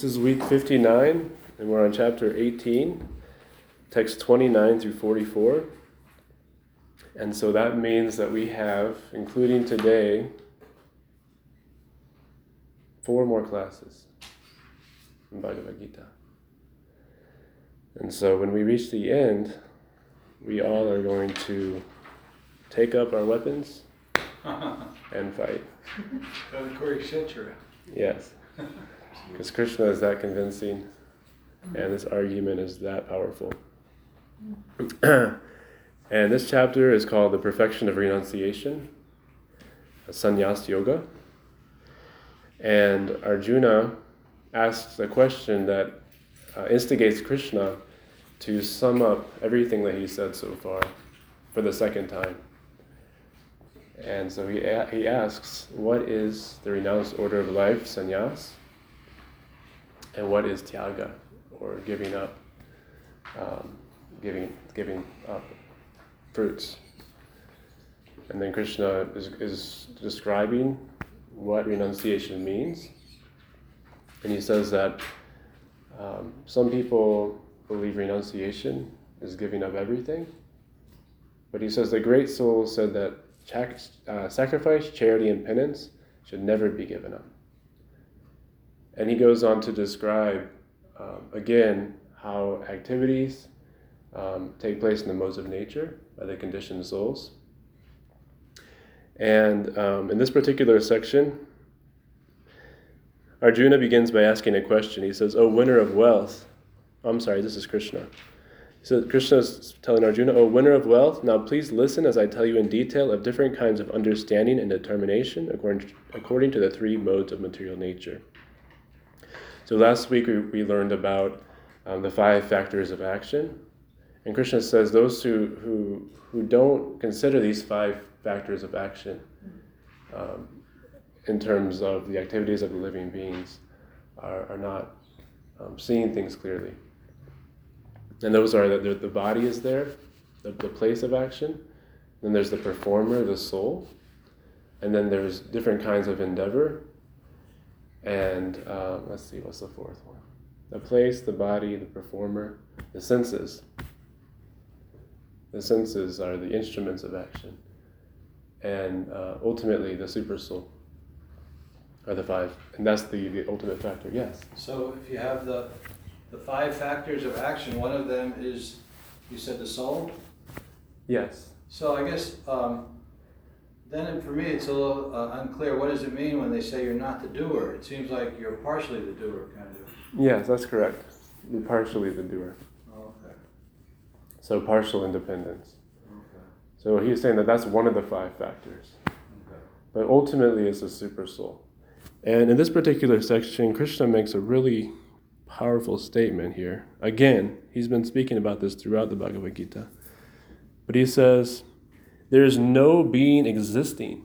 This is week 59, and we're on chapter 18, text 29 through 44. And so that means that we have, including today, four more classes in Bhagavad Gita. And so when we reach the end, we all are going to take up our weapons and fight. Yes. Because Krishna is that convincing and this argument is that powerful. and this chapter is called The Perfection of Renunciation, Sannyas Yoga. And Arjuna asks a question that uh, instigates Krishna to sum up everything that he said so far for the second time. And so he, he asks, What is the renounced order of life, sannyas? And what is tyaga, or giving up, um, giving, giving up fruits? And then Krishna is, is describing what renunciation means. And he says that um, some people believe renunciation is giving up everything. But he says the great soul said that uh, sacrifice, charity, and penance should never be given up. And he goes on to describe um, again how activities um, take place in the modes of nature by the conditioned souls. And um, in this particular section, Arjuna begins by asking a question. He says, Oh, winner of wealth, oh, I'm sorry, this is Krishna. So Krishna is telling Arjuna, O winner of wealth, now please listen as I tell you in detail of different kinds of understanding and determination according, according to the three modes of material nature. So last week we, we learned about um, the five factors of action. And Krishna says those who, who, who don't consider these five factors of action um, in terms of the activities of the living beings are, are not um, seeing things clearly. And those are that the, the body is there, the, the place of action. Then there's the performer, the soul. And then there's different kinds of endeavor. And uh, let's see, what's the fourth one? The place, the body, the performer, the senses. The senses are the instruments of action. And uh, ultimately, the super soul are the five. And that's the, the ultimate factor, yes. So if you have the the five factors of action, one of them is, you said the soul? Yes. So I guess, um, then for me, it's a little uh, unclear. What does it mean when they say you're not the doer? It seems like you're partially the doer, kind of. Yes, that's correct. You're partially the doer. Oh, okay. So partial independence. Okay. So he's saying that that's one of the five factors. Okay. But ultimately, it's the super soul. And in this particular section, Krishna makes a really powerful statement here. Again, he's been speaking about this throughout the Bhagavad Gita. But he says, There is no being existing,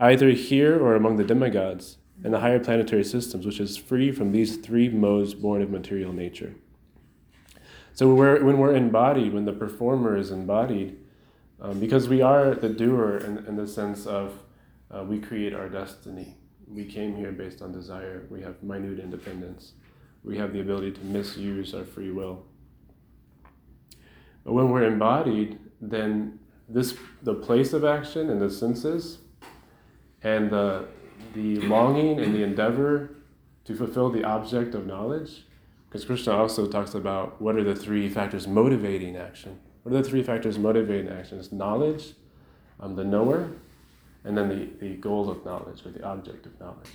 either here or among the demigods and the higher planetary systems, which is free from these three modes born of material nature. So we're, when we're embodied, when the performer is embodied, um, because we are the doer in, in the sense of uh, we create our destiny. We came here based on desire. We have minute independence we have the ability to misuse our free will. But when we're embodied, then this the place of action and the senses and the the longing and the endeavor to fulfill the object of knowledge. Because Krishna also talks about what are the three factors motivating action. What are the three factors motivating action? It's knowledge, um, the knower, and then the, the goal of knowledge or the object of knowledge.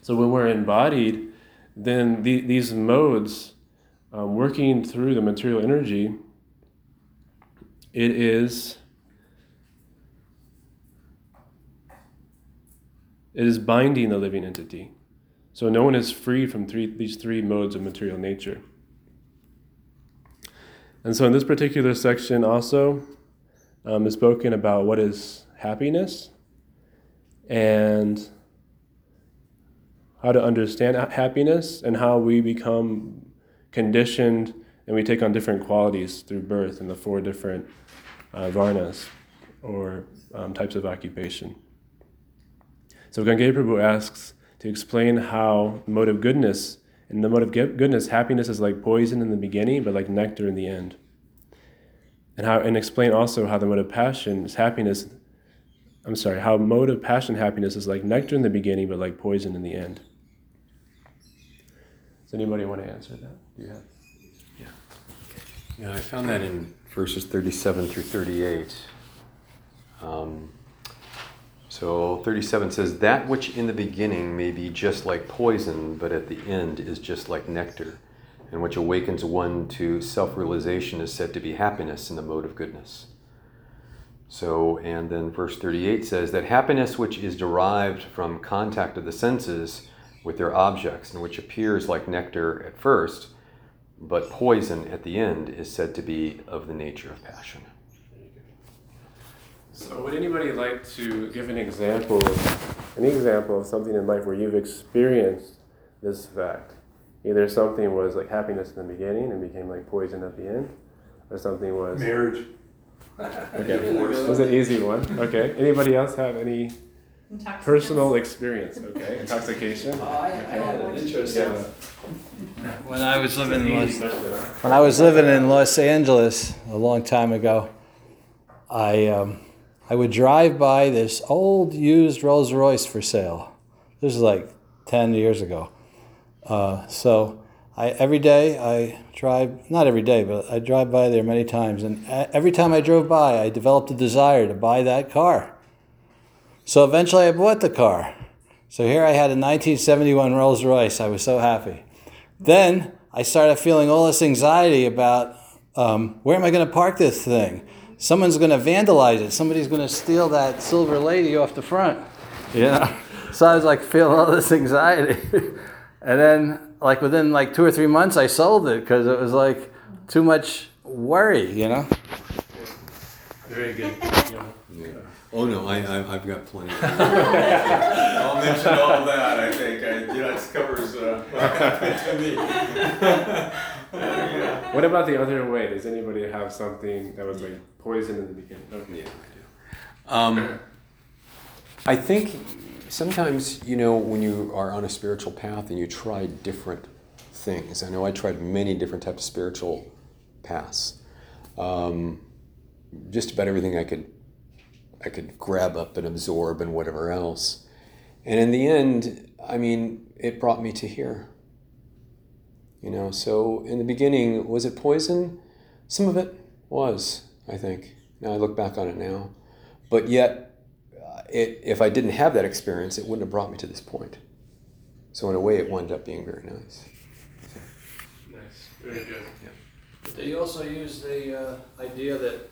So when we're embodied, then the, these modes um, working through the material energy, it is it is binding the living entity. So no one is free from three, these three modes of material nature. And so in this particular section also um, is spoken about what is happiness and how to understand happiness and how we become conditioned and we take on different qualities through birth in the four different uh, varnas or um, types of occupation. So Gange Prabhu asks, to explain how mode of goodness, in the mode of goodness, happiness is like poison in the beginning, but like nectar in the end. And how and explain also how the mode of passion is happiness. I'm sorry, how mode of passion happiness is like nectar in the beginning, but like poison in the end. Does anybody want to answer that? Do you have? Yeah. I found that in verses 37 through 38. Um, so 37 says, That which in the beginning may be just like poison, but at the end is just like nectar, and which awakens one to self realization is said to be happiness in the mode of goodness. So, and then verse 38 says that happiness which is derived from contact of the senses with their objects, and which appears like nectar at first, but poison at the end, is said to be of the nature of passion. So, would anybody like to give an example, an example of something in life where you've experienced this fact? Either something was like happiness in the beginning and became like poison at the end, or something was marriage. Okay, was an easy one. Okay, anybody else have any personal experience? Okay, intoxication. Oh, I, I had an interesting. Yeah. When I was living in Los, when I was living in Los Angeles a long time ago, I um, I would drive by this old used Rolls Royce for sale. This is like 10 years ago. Uh, so I, every day I drive, not every day, but I drive by there many times. And every time I drove by, I developed a desire to buy that car. So eventually I bought the car. So here I had a 1971 Rolls Royce. I was so happy. Then I started feeling all this anxiety about um, where am I going to park this thing? someone's going to vandalize it. Somebody's going to steal that silver lady off the front. Yeah. So I was like feeling all this anxiety. and then like within like two or three months, I sold it because it was like too much worry, you know? Very good. Yeah. Oh no, I, I have got plenty. I'll mention all that. I think I, you know, it covers uh, what happened to me. What about the other way? Does anybody have something that was like poison in the beginning? Okay. Yeah, I do. Um, I think sometimes, you know, when you are on a spiritual path and you try different things, I know I tried many different types of spiritual paths. Um, just about everything I could I could grab up and absorb and whatever else. And in the end, I mean, it brought me to here. You know, so in the beginning, was it poison? Some of it was, I think. Now I look back on it now. But yet, uh, it, if I didn't have that experience, it wouldn't have brought me to this point. So in a way, it wound up being very nice. Nice, very good. Yeah. But They also use the uh, idea that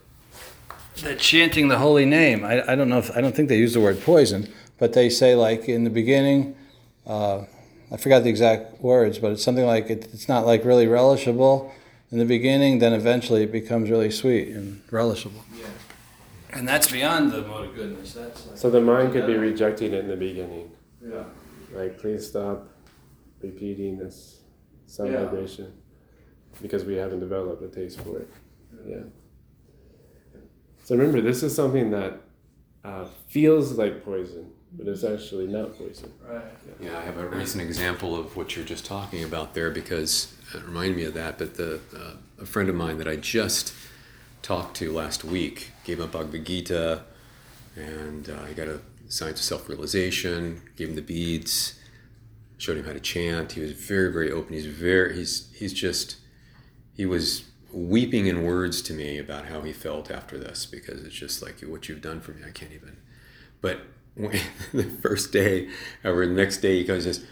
that chanting the holy name. I, I don't know if I don't think they use the word poison, but they say like in the beginning. Uh, I forgot the exact words, but it's something like it, it's not like really relishable in the beginning, then eventually it becomes really sweet and relishable. Yeah. And that's beyond the mode of goodness. That's like, so the mind could be rejecting it in the beginning. Yeah. Like, please stop repeating this sound yeah. vibration because we haven't developed a taste for it. Yeah. So remember, this is something that uh, feels like poison but it's actually not poison. Right. Yeah. yeah, I have a recent example of what you're just talking about there because it reminded me of that. But the uh, a friend of mine that I just talked to last week gave him Bhagavad Gita, and uh, I got a science of self-realization. Gave him the beads, showed him how to chant. He was very, very open. He's very, he's, he's just, he was weeping in words to me about how he felt after this because it's just like what you've done for me. I can't even. But the first day or the next day he goes says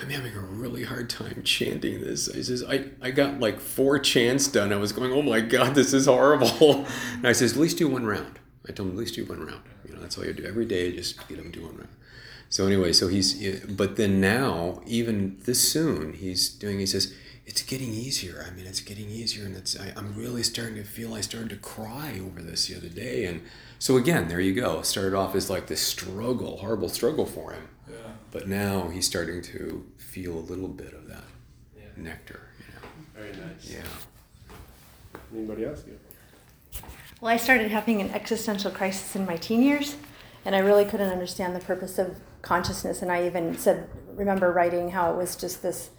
i'm having a really hard time chanting this. He says I, I got like four chants done. I was going oh my god this is horrible. And i says at least do one round. I told him at least do one round. You know that's all you do. Every day just get him do one round. So anyway so he's but then now even this soon he's doing he says it's getting easier. I mean, it's getting easier, and it's I, am really starting to feel I started to cry over this the other day, and so again, there you go. It started off as like this struggle, horrible struggle for him, yeah. but now he's starting to feel a little bit of that yeah. nectar. You know. Very nice. Yeah. Anybody else? Yeah. Well, I started having an existential crisis in my teen years, and I really couldn't understand the purpose of consciousness. And I even said, remember writing how it was just this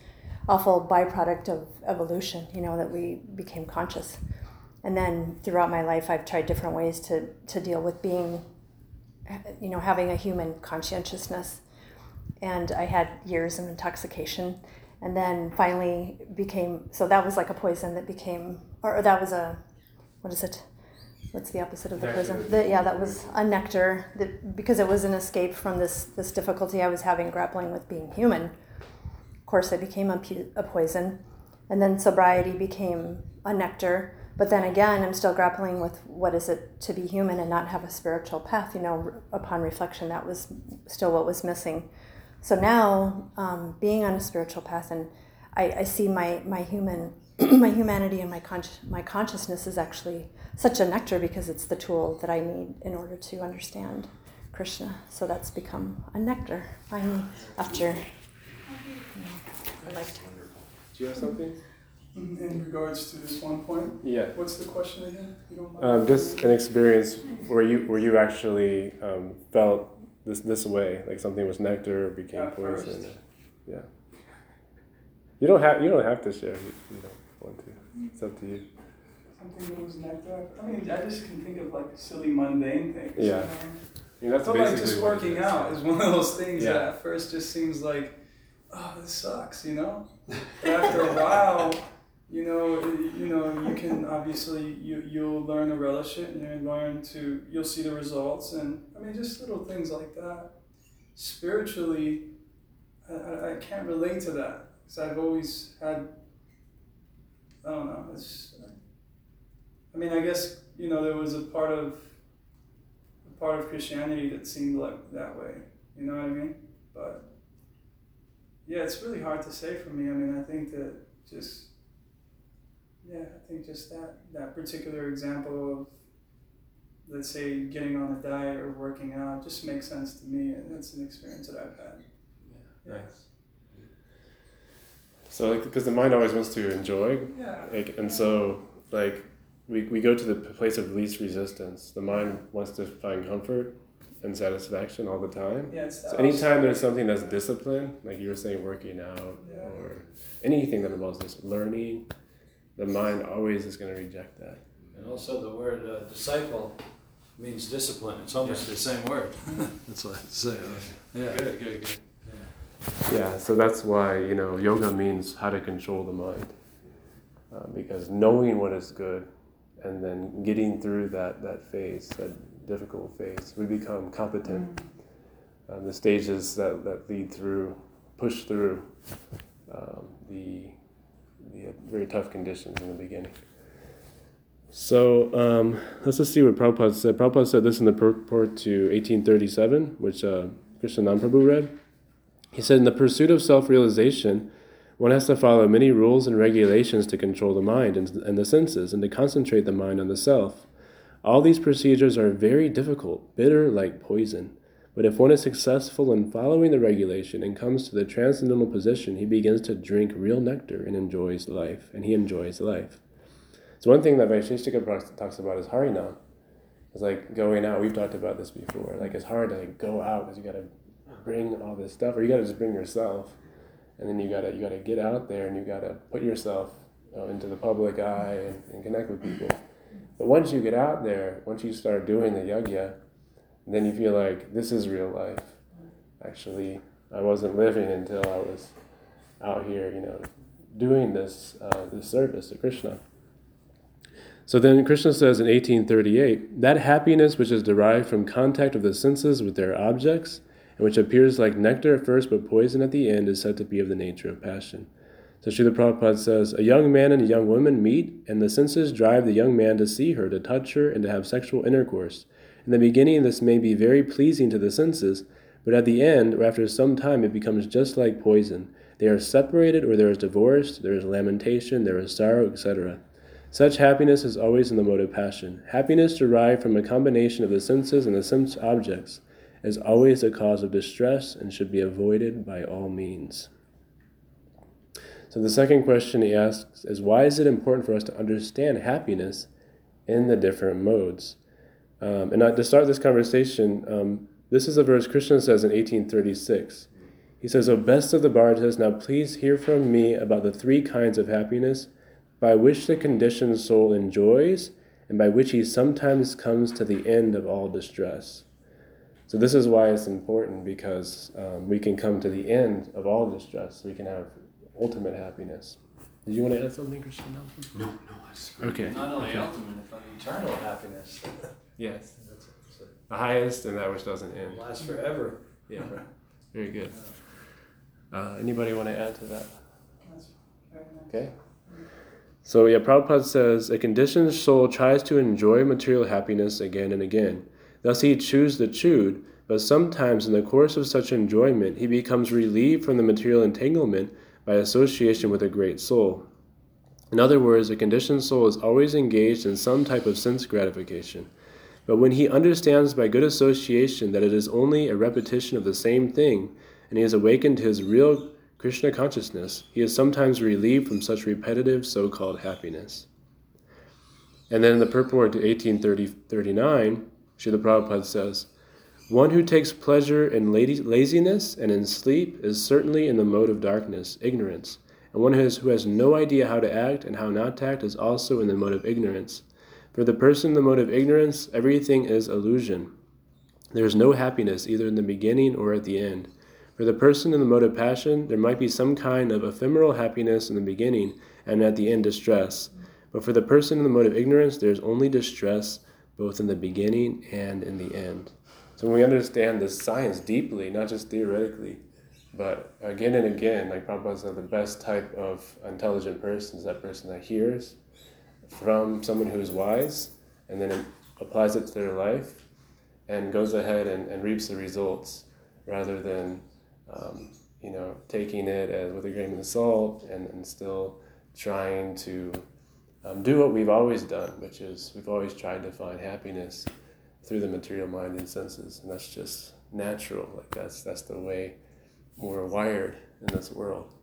awful byproduct of evolution, you know, that we became conscious. And then throughout my life, I've tried different ways to, to deal with being, you know, having a human conscientiousness. And I had years of intoxication. And then finally became, so that was like a poison that became, or, or that was a, what is it? What's the opposite of the poison? The, yeah, that was a nectar that, because it was an escape from this, this difficulty I was having grappling with being human. Of course, it became a, a poison. And then sobriety became a nectar. But then again i'm still grappling with what is it to be human and not have a spiritual path you know upon reflection that was still what was missing. So now um, being on a spiritual path and i, I see my, my human my humanity and my, con- my consciousness is actually such a nectar because it's the tool that i need in order to understand krishna. So that's become a nectar. Finally after lifetime Do you have something? In regards to this one point, Yeah. what's the question again? you don't mind? Um, just an experience where you where you actually um, felt this this way, like something was nectar or became At poison. first. Yeah. You don't have you don't have to share if you don't want to. It's up to you. Something that was nectar. I mean, I just can think of like silly, mundane things. you Yeah. know? I mean, that's But like just working out is one of those things Yeah. that at first just seems like, oh, this sucks, you know. But after a while, you know, you know, you can obviously you you'll learn to relish it, and you learn to you'll see the results, and I mean just little things like that. Spiritually, I, I, can't relate to that because I've always had. I don't know. It's. I mean, I guess you know there was a part of a part of Christianity that seemed like that way. You know what I mean? But yeah, it's really hard to say for me. I mean, I think that just yeah, I think just that that particular example of let's say getting on a diet or working out just makes sense to me, and that's an experience that I've had. Yeah. So, like, because the mind always wants to enjoy, Yeah. like, and so, like, we, we go to the place of least resistance. The mind wants to find comfort and satisfaction all the time. Yeah. It's So anytime there's something that's discipline, like you were saying, working out Yeah. or anything that involves this learning, the mind always is going to reject that. And also the word uh, disciple means discipline. It's almost the same word. That's what I say. Yeah. Good, good, good. Yeah, so that's why you know yoga means how to control the mind, uh, because knowing what is good, and then getting through that that phase, that difficult phase, we become competent. Um, the stages that, that lead through, push through um, the the very tough conditions in the beginning. So um, let's just see what Prabhupada said. Prabhupada said this in the purport to 1837, which uh, Krishnanand Prabhu read. He said, In the pursuit of self realization, one has to follow many rules and regulations to control the mind and, and the senses and to concentrate the mind on the self. All these procedures are very difficult, bitter like poison. But if one is successful in following the regulation and comes to the transcendental position, he begins to drink real nectar and enjoys life, and he enjoys life. So one thing that Vaisheshika talks about is harinam. It's like going out. We've talked about this before. Like it's hard to like go out because you got to bring all this stuff, or you got to just bring yourself, and then you gotta you gotta get out there and you gotta put yourself uh, into the public eye and, and connect with people. But once you get out there, once you start doing the yajna, then you feel like this is real life. Actually, I wasn't living until I was out here, you know, doing this uh, this service to Krishna. So then Krishna says in 1838 that happiness which is derived from contact of the senses with their objects, and which appears like nectar at first but poison at the end, is said to be of the nature of passion. So Srila Prabhupada says, A young man and a young woman meet, and the senses drive the young man to see her, to touch her, and to have sexual intercourse. In the beginning, this may be very pleasing to the senses, but at the end, or after some time, it becomes just like poison. They are separated, or there is divorce, there is lamentation, there is sorrow, etc. Such happiness is always in the mode of passion. Happiness derived from a combination of the senses and the sense objects is always a cause of distress and should be avoided by all means. So the second question he asks is why is it important for us to understand happiness in the different modes? Um, and to start this conversation, um, This is a verse Krishna says in 1836. He says, O best of the Bharatas, now please hear from me about the three kinds of happiness by which the conditioned soul enjoys and by which he sometimes comes to the end of all distress. So, this is why it's important because um, we can come to the end of all distress. We can have ultimate happiness. Did you want to add something, Krishna? No, no, that's Okay. Not only ultimate, but eternal happiness. Yes. The highest and that which doesn't end. Lasts forever. Yeah. Very good. Uh, anybody want to add to that? That's very nice. Okay. So yeah, Prabhupada says a conditioned soul tries to enjoy material happiness again and again. Thus he chews the chewed, but sometimes in the course of such enjoyment he becomes relieved from the material entanglement by association with a great soul. In other words, a conditioned soul is always engaged in some type of sense gratification. But when he understands by good association that it is only a repetition of the same thing, and he is awakened to his real Krishna consciousness, he is sometimes relieved from such repetitive so called happiness. And then in the purport to 1839, Srila Prabhupada says, One who takes pleasure in laziness and in sleep is certainly in the mode of darkness, ignorance. And one who has, who has no idea how to act and how not to act is also in the mode of ignorance. For the person in the mode of ignorance, everything is illusion. There is no happiness either in the beginning or at the end. For the person in the mode of passion, there might be some kind of ephemeral happiness in the beginning and at the end distress. But for the person in the mode of ignorance, there is only distress both in the beginning and in the end. So when we understand this science deeply, not just theoretically, but again and again, like Prabhupada said, the best type of intelligent person is that person that hears from someone who is wise and then applies it to their life and goes ahead and, and reaps the results rather than um, you know taking it as with a grain of salt and, and still trying to um, do what we've always done which is we've always tried to find happiness through the material mind and senses and that's just natural like that's that's the way we're wired in this world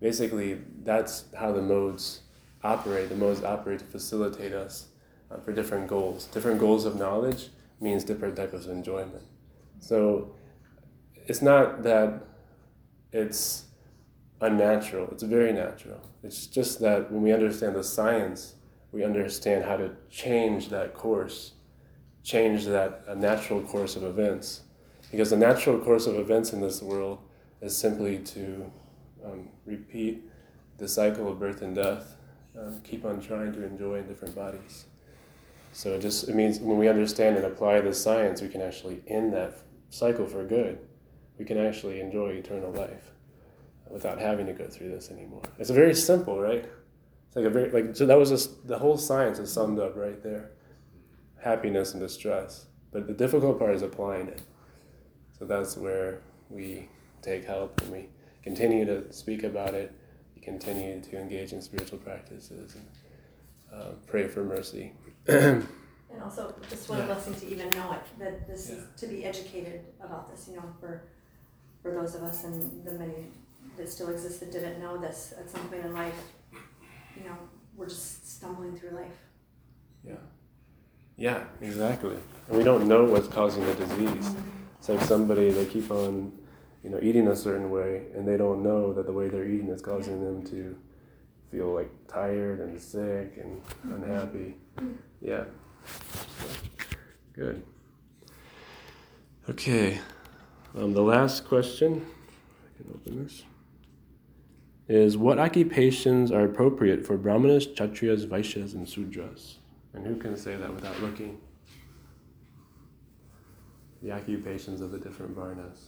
basically that's how the modes operate. The modes operate to facilitate us uh, for different goals. Different goals of knowledge means different types of enjoyment. So it's not that it's unnatural. It's very natural. It's just that when we understand the science, we understand how to change that course, change that natural course of events. Because the natural course of events in this world is simply to um, repeat the cycle of birth and death um, keep on trying to enjoy different bodies. So it just it means when we understand and apply this science, we can actually end that cycle for good. We can actually enjoy eternal life without having to go through this anymore. It's very simple, right? It's like a very like so that was just the whole science is summed up right there. Happiness and distress. But the difficult part is applying it. So that's where we take help and we continue to speak about it we continue to engage in spiritual practices and uh, pray for mercy. And also, just what a Yeah. blessing to even know it, that this is, to be educated about this, you know, for, for those of us and the many that still exist that didn't know this at some point in life. You know, we're just stumbling through life. Yeah. Yeah, exactly. And we don't know what's causing the disease. It's like somebody, they keep on, you know, eating a certain way and they don't know that the way they're eating is causing them to feel like tired and sick and unhappy. Yeah. Good. Okay. Um, the last question, I can open this, is what occupations are appropriate for Brahmanas, Kshatriyas, Vaishyas, and Sudras? And who can say that without looking? The occupations of the different varnas.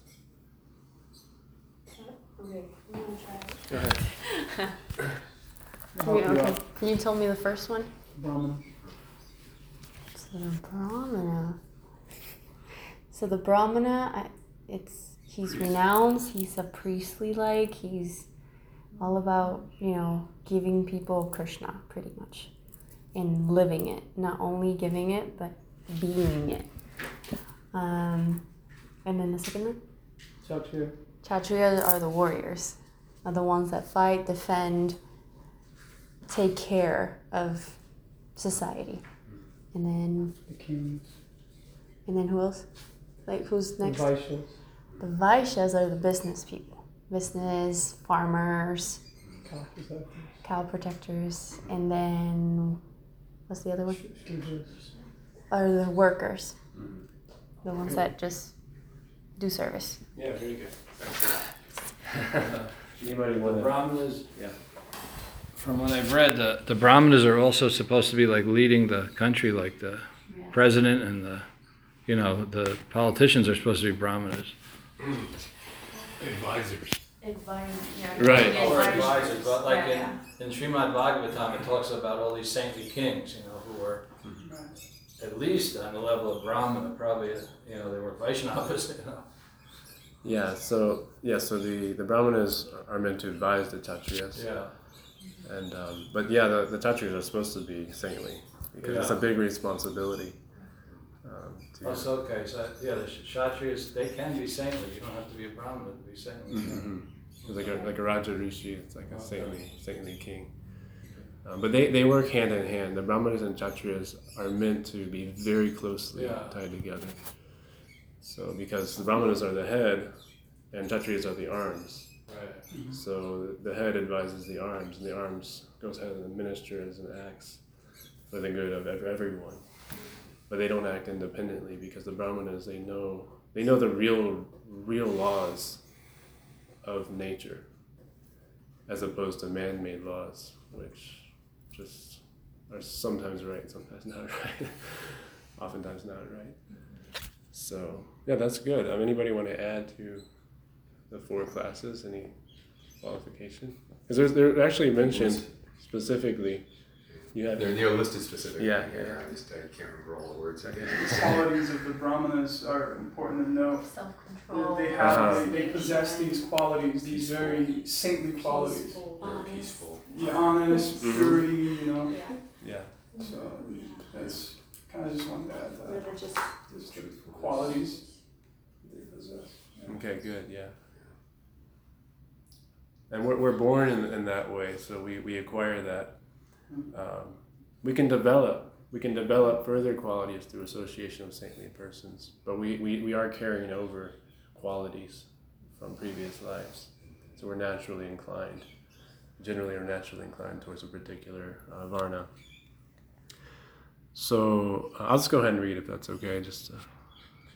Okay, I'm gonna try it. Go ahead. Help okay. Can you tell me the first one? Brahman. So the Brahmana. So the Brahmana, I, it's he's renowned. He's a priestly like. He's all about you know giving people Krishna pretty much, and living it. Not only giving it, but being it. Um, and then the second one, Kshatriya. Kshatriyas are the warriors, are the ones that fight, defend, take care of society. And then The kings. and then who else? Like who's next? The? Vaishyas. The Vaishyas are the business people, business farmers, Cow protectors. cow protectors, and then what's the other one? Are the workers, the ones that just do service. Yeah, very good. Anybody want to? Brahmanas. Yeah. From what I've read, the, the Brahmanas are also supposed to be like leading the country, like the president and the, you know, the politicians are supposed to be Brahmanas. Advisors. Right. Or advisors, but like in, in Srimad Bhagavatam, it talks about all these saintly kings, you know, who were at least on the level of Brahmana, probably, you know, they were Vaishnavas, you know. Yeah. So yeah. So the the brahmanas are meant to advise the kshatriyas. Yeah. And um, but yeah, the, the kshatriyas are supposed to be saintly because it's a Yeah. big responsibility. Um, to, Oh, so, okay, so, yeah, the Kshatriyas, they can be saintly, you don't have to be a Brahmana to be saintly. Mhm. It's like a like a Raja Rishi. It's like a saintly saintly king. Um, but they, they work hand in hand. The brahmanas and kshatriyas are meant to be very closely Yeah. tied together. So because the brahmanas are the head, and kshatriyas are the arms. Right. So the head advises the arms, and the arms goes ahead and administers and acts for the good of ev- everyone. But they don't act independently because the brahmanas they know they know the real real laws of nature, as opposed to man-made laws, which just are sometimes right, sometimes not right, oftentimes not right. So yeah, that's good. Um, anybody want to add to the four classes? Any qualification? Because they're actually mentioned specifically. You have They're, they're listed specifically. Yeah, yeah, yeah. I just I can't remember all the words. I The guess. qualities of the brahmanas are important to know. Self They, they Uh-huh. have, they, they possess these qualities, these very saintly qualities. Very peaceful. Yeah, honest, Mhm. purity, you know. yeah. yeah. So that's kind of just wanted to add that. Religious. Just the qualities they possess. Yeah. Okay, good, yeah. And we're, we're born in, in that way, so we, we acquire that. Um, we can develop we can develop further qualities through association of saintly persons, but we, we, we are carrying over qualities from previous lives. So we're naturally inclined, generally are naturally inclined towards a particular uh, varna. So uh, I'll just go ahead and read if that's okay, just to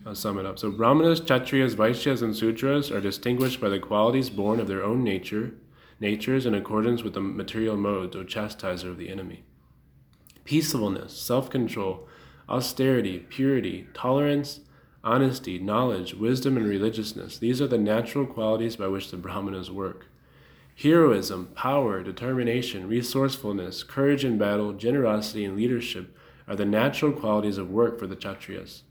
I'll sum it up. So Brahmanas, Kshatriyas, Vaishyas, and Sudras are distinguished by the qualities born of their own nature, natures in accordance with the material modes or chastiser of the enemy. Peaceableness, self-control, austerity, purity, tolerance, honesty, knowledge, wisdom, and religiousness. These are the natural qualities by which the Brahmanas work. Heroism, power, determination, resourcefulness, courage in battle, generosity, and leadership are the natural qualities of work for the Kshatriyas.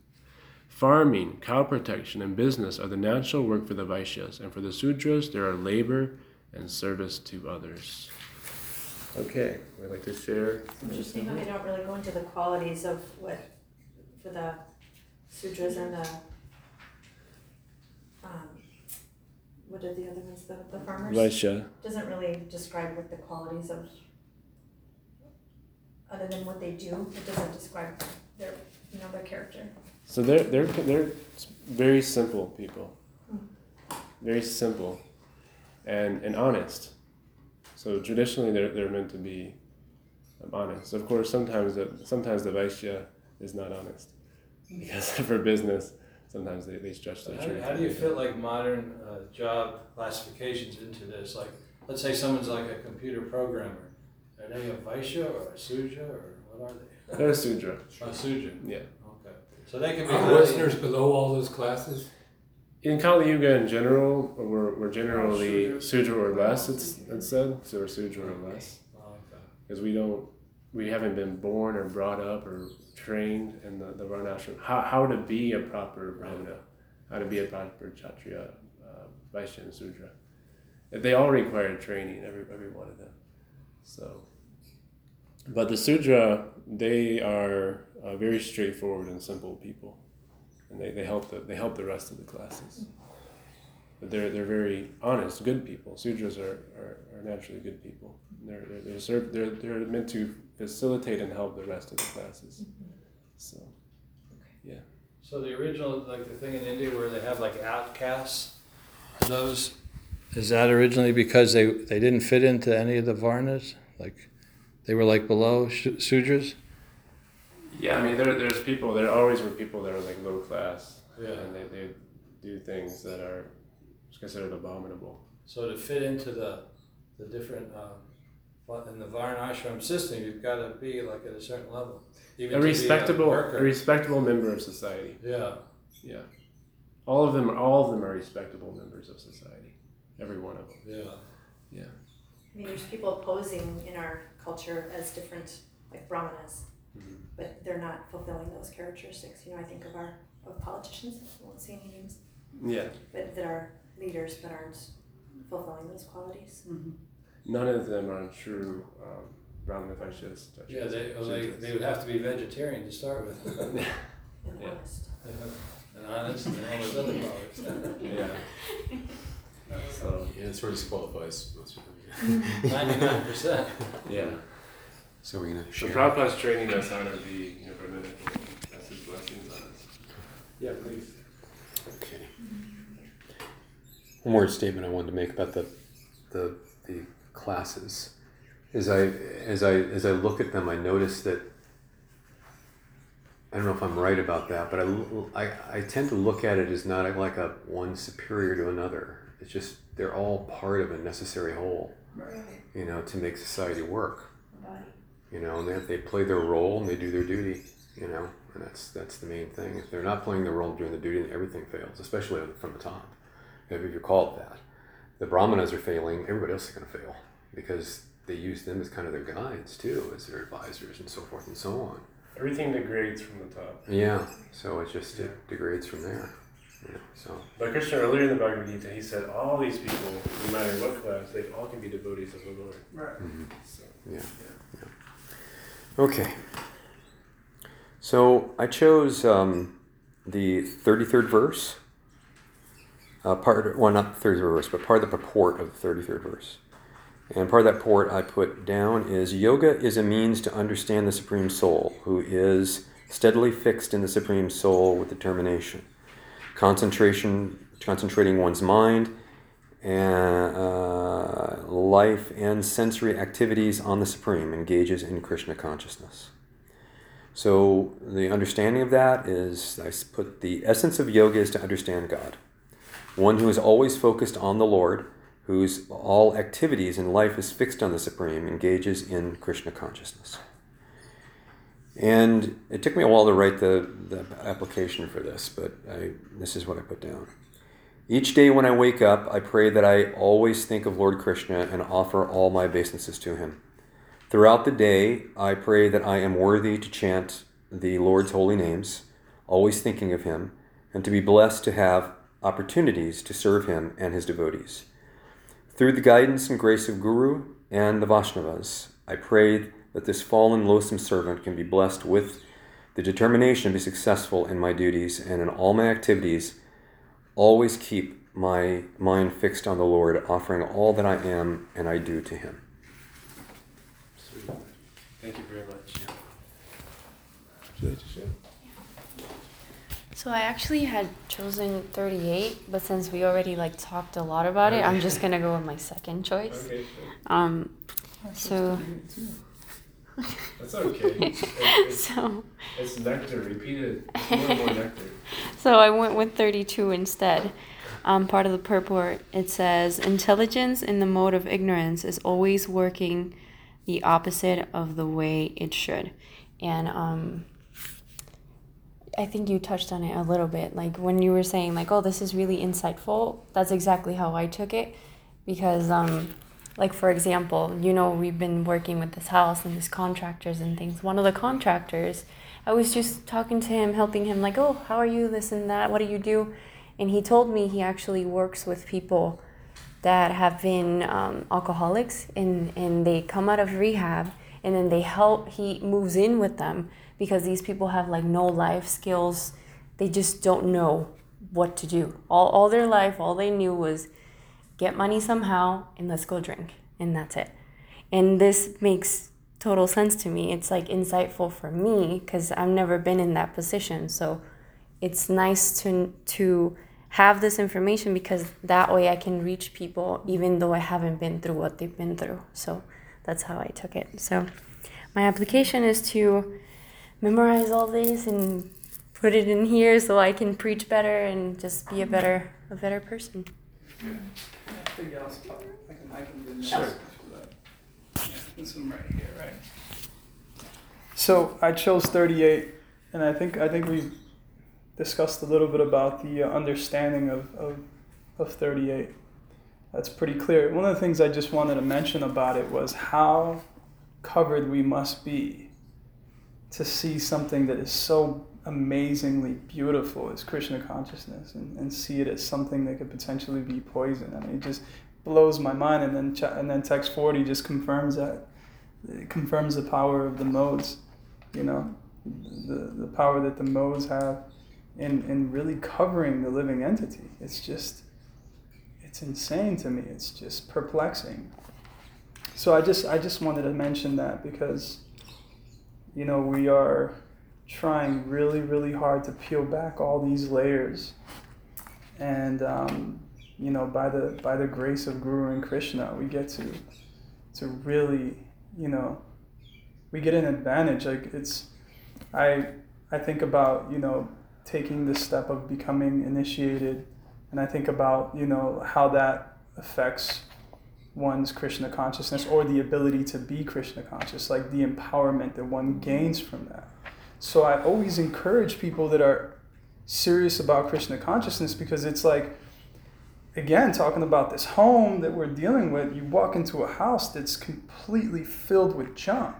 Farming, cow protection, and business are the natural work for the Vaishyas, and for the Sudras, there are labor and service to others. Okay, we'd like to share. Interesting how they don't really go into the qualities of what, for the sudras and the, um, what are the other ones, the, the farmers? Vaishya. Doesn't really describe what the qualities of, other than what they do, it doesn't describe their, you know, their character. So they're they're they're very simple people, very simple, and and honest. So traditionally, they're they're meant to be um, honest. Of course, sometimes the sometimes the Vaishya is not honest because for business, sometimes they, they stretch their How, truth. how do you fit like modern uh, job classifications into this? Like, let's say someone's like a computer programmer. Are they a Vaishya or a Sudra or what are they? They're a Sudra. A Sudra. Yeah. Okay. So they can be. Are highly- Westerners below all those classes? In Kali Yuga in general, we're, we're generally Sudra. Or less. It's, it's said so we're Sudra or less. Because we don't we haven't been born or brought up or trained in the, the varnashram how, how to be a proper brahmana how to be a proper kshatriya uh, vaishya and sudra they all require training every, every one of them so but the sudra they are uh, very straightforward and simple people and they, they help the they help the rest of the classes but they're they're very honest, good people. Sudras are, are, are naturally good people. They're they're they're, served, they're they're meant to facilitate and help the rest of the classes. Mm-hmm. So, yeah. So the original, like the thing in India where they have like outcasts, those, is that originally because they, they didn't fit into any of the varnas? Like, they were like below sh- sudras? Yeah, I mean, there, there's people. There always were people that are like low class, Yeah. and they, they do things that are considered abominable. So to fit into the, the different, um, in the varnashram system, you've got to be like at a certain level. Even A to be respectable, worker. a respectable member of society. Yeah. Yeah, all of them, all of them are respectable members of society. Every one of them. Yeah. Yeah. I mean, there's people posing in our culture as different, like brahmanas. But they're not fulfilling those characteristics. You know, I think of our of politicians. I won't say any names, Yeah. but that are leaders but aren't fulfilling those qualities. None of them are true um, Brahmanavishyas. Yeah, they, well, they, they would have to be vegetarian to start with. And Yeah. honest. and honest and all those other qualities. yeah. So Yeah, it sort of disqualifies most of them. Ninety-nine percent. yeah. So we're gonna So share. Prabhupada's training us how to be, you know, Brahminical. That's his blessings on us. Yeah, please. Okay. One more statement I wanted to make about the the the classes. As I as I as I look at them, I notice that I don't know if I'm right about that, but I, I, I tend to look at it as not like a one superior to another. It's just they're all part of a necessary whole, you know, to make society work. You know, and they, they play their role and they do their duty. You know, and that's that's the main thing. If they're not playing their role doing the duty, then everything fails, especially from the top. If you're called that, the brahmanas are failing. Everybody else is going to fail because they use them as kind of their guides too, as their advisors and so forth and so on. Everything degrades from the top. Yeah, so it just it degrades from there. You know, so But Krishna earlier in the Bhagavad Gita, he said all these people, no matter what class, they all can be devotees of the Lord. Right. Mm-hmm. So, yeah, yeah. Okay. So I chose um, the thirty-third verse. Uh, part well, not the thirty-third verse, but part of the purport of the thirty-third verse. And part of that port I put down is yoga is a means to understand the Supreme Soul, who is steadily fixed in the Supreme Soul with determination. Concentration, concentrating one's mind, and uh, life and sensory activities on the Supreme engages in Krishna consciousness. So the understanding of that I I put the essence of yoga is to understand God. One who is always focused on the Lord, whose all activities in life is fixed on the Supreme, engages in Krishna consciousness. And it took me a while to write the, the application for this, but I, this is what I put down. Each day when I wake up, I pray that I always think of Lord Krishna and offer all my obeisances to him. Throughout the day, I pray that I am worthy to chant the Lord's holy names, always thinking of him, and to be blessed to have opportunities to serve him and his devotees. Through the guidance and grace of Guru and the Vaishnavas, I pray that this fallen, loathsome servant can be blessed with the determination to be successful in my duties and in all my activities, always keep my mind fixed on the Lord, offering all that I am and I do to him. sweet. Thank you very much. So I actually had chosen 38, but since we already like talked a lot about it, I'm just gonna go with my second choice. Um, So- chose 38 too. That's okay. It's, it's, so it's nectar. Repeat it. It's more and more nectar. so I went with 32 instead. Um, part of the purport it says intelligence in the mode of ignorance is always working the opposite of the way it should, and um, I think you touched on it a little bit. Like when you were saying, like, oh, this is really insightful. That's exactly how I took it, because, um, like for example, you know, we've been working with this house and these contractors and things. One of the contractors, I was just talking to him, helping him, like, oh, how are you? This and that. What do you do? And he told me he actually works with people that have been um, alcoholics and, and they come out of rehab and then they help he moves in with them because these people have like no life skills they just don't know what to do all, all their life all they knew was get money somehow and let's go drink and that's it and this makes total sense to me it's like insightful for me because i've never been in that position so it's nice to to have this information because that way I can reach people even though I haven't been through what they've been through. So that's how I took it. So my application is to memorize all this and put it in here so I can preach better and just be a better a better person. I think else, I can, I can do this for that. Yeah, This one right here, right? So I chose 38, and I think I think we discussed a little bit about the uh, understanding of, of, of 38. That's pretty clear. One of the things I just wanted to mention about it was how covered we must be to see something that is so amazingly beautiful as Krishna consciousness and, and see it as something that could potentially be poison. I mean, it just blows my mind. And then, and then text 40 just confirms that. It confirms the power of the modes, you know, the, the power that the modes have in, in really covering the living entity. It's just, it's insane to me. It's just perplexing. So I just, I just wanted to mention that because, you know, we are trying really, really hard to peel back all these layers. And, um, you know, by the, by the grace of Guru and Krishna, we get to, to really, you know, we get an advantage. Like it's, I, I think about, you know, taking the step of becoming initiated. And I think about, you know, how that affects one's Krishna consciousness or the ability to be Krishna conscious, like the empowerment that one gains from that. So I always encourage people that are serious about Krishna consciousness because it's like, again, talking about this home that we're dealing with, you walk into a house that's completely filled with junk.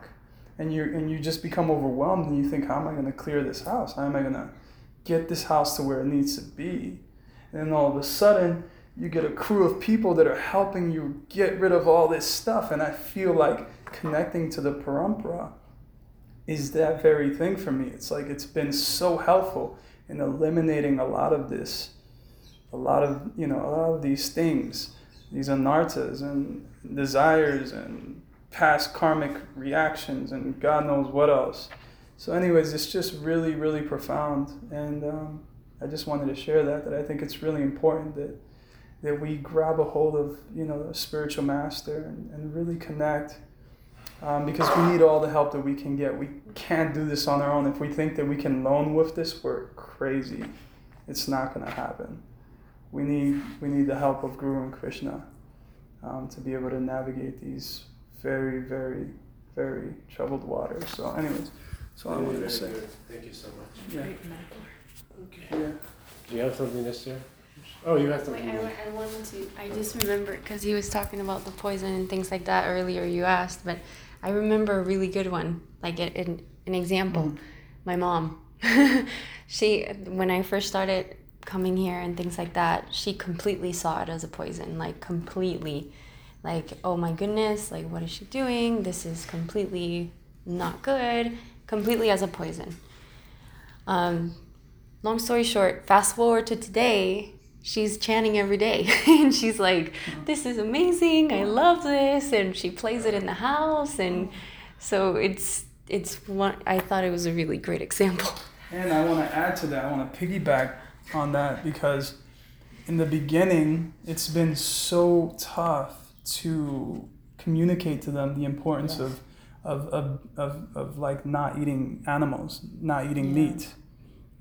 And you and you just become overwhelmed and you think, how am I going to clear this house? How am I going to get this house to where it needs to be? And then all of a sudden, you get a crew of people that are helping you get rid of all this stuff. And I feel like connecting to the parampara is that very thing for me. It's like it's been so helpful in eliminating a lot of this, a lot of, you know, a lot of these things, these anarthas and desires and past karmic reactions and God knows what else. So, anyways, it's just really, really profound. And um, I just wanted to share that, that I think it's really important that that we grab a hold of you know a spiritual master and, and really connect um, because we need all the help that we can get we can't do this on our own if we think that we can loan with this we're crazy it's not going to happen we need we need the help of guru and krishna um, to be able to navigate these very very very troubled waters so anyways that's all i wanted to say Thank you so much. yeah. Okay. yeah. Do you have something to share? Oh, you have Wait, something. I, I wanted to. I just remember because he was talking about the poison and things like that earlier. You asked, but I remember a really good one, like an, an, an example. My mom, she when I first started coming here and things like that, she completely saw it as a poison, like completely, like oh my goodness, like what is she doing? This is completely not good. Completely as a poison. Um, long story short, fast forward to today, she's chanting every day. and she's like, mm. this is amazing. I love this. And she plays it in the house. And so it's, it's one, I thought it was a really great example. And I want to add to that, I want to piggyback on that because in the beginning, it's been so tough to communicate to them the importance of, of, of, of, of like not eating animals, not eating meat.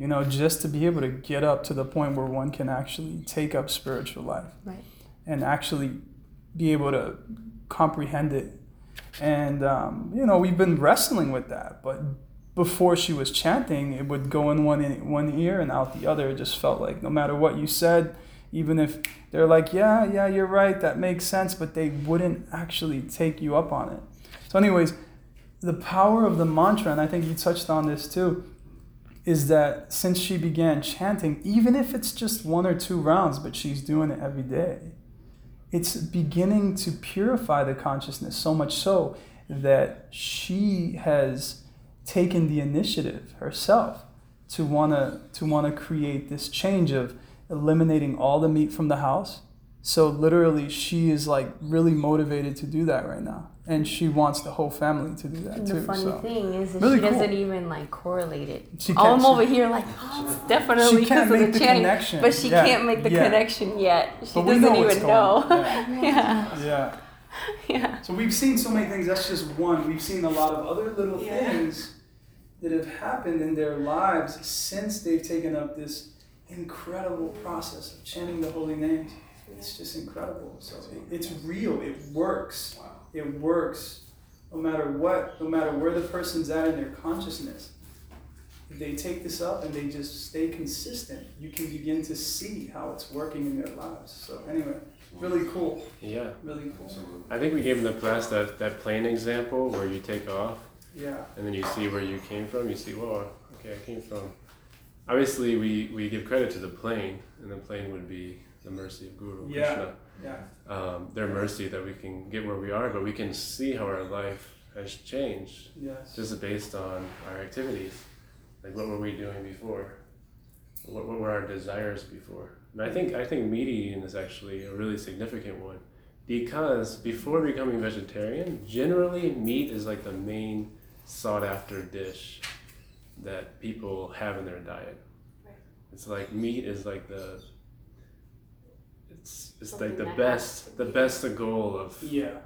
You know, just to be able to get up to the point where one can actually take up spiritual life Right. and actually be able to comprehend it. And, um, you know, we've been wrestling with that. But before she was chanting, it would go in one, in one ear and out the other. It just felt like no matter what you said, even if they're like, yeah, yeah, you're right, that makes sense, but they wouldn't actually take you up on it. So, anyways, the power of the mantra, and I think you touched on this too, is that since she began chanting, even if it's just one or two rounds, but she's doing it every day, it's beginning to purify the consciousness so much so that she has taken the initiative herself to wanna to wanna create this change of eliminating all the meat from the house. So literally, she is like really motivated to do that right now, and she wants the whole family to do that And too. the funny so. thing is that Really she cool. doesn't even like correlate it. She I'm can't- over here like, oh, it's definitely She can't because of the the chanting, connection. but she Yeah, can't make the yeah. connection yet. She But doesn't know even going know. on. yeah, Yeah. yeah. So we've seen so many things. That's just one. We've seen a lot of other little things that have happened in their lives since they've taken up this incredible process of chanting the holy names. It's just incredible. So it, it's real. It works. It works. No matter what, no matter where the person's at in their consciousness. If they take this up and they just stay consistent, you can begin to see how it's working in their lives. So anyway, really cool. Yeah. Really cool. I think we gave in the class that, that plane example where you take off Yeah. and then you see where you came from. You see, whoa, okay, I came from. Obviously, we, we give credit to the plane, and the plane would be the mercy of Guru Yeah. Krishna. Yeah. Um, their mercy that we can get where we are, but we can see how our life has changed Yes. just based on our activities. Like, what were we doing before? What, what were our desires before? And I think I think meat eating is actually a really significant one because before becoming vegetarian, generally meat is like the main sought after dish that people have in their diet. It's like meat is like the it's it's like Something the that best the best goal of Yeah.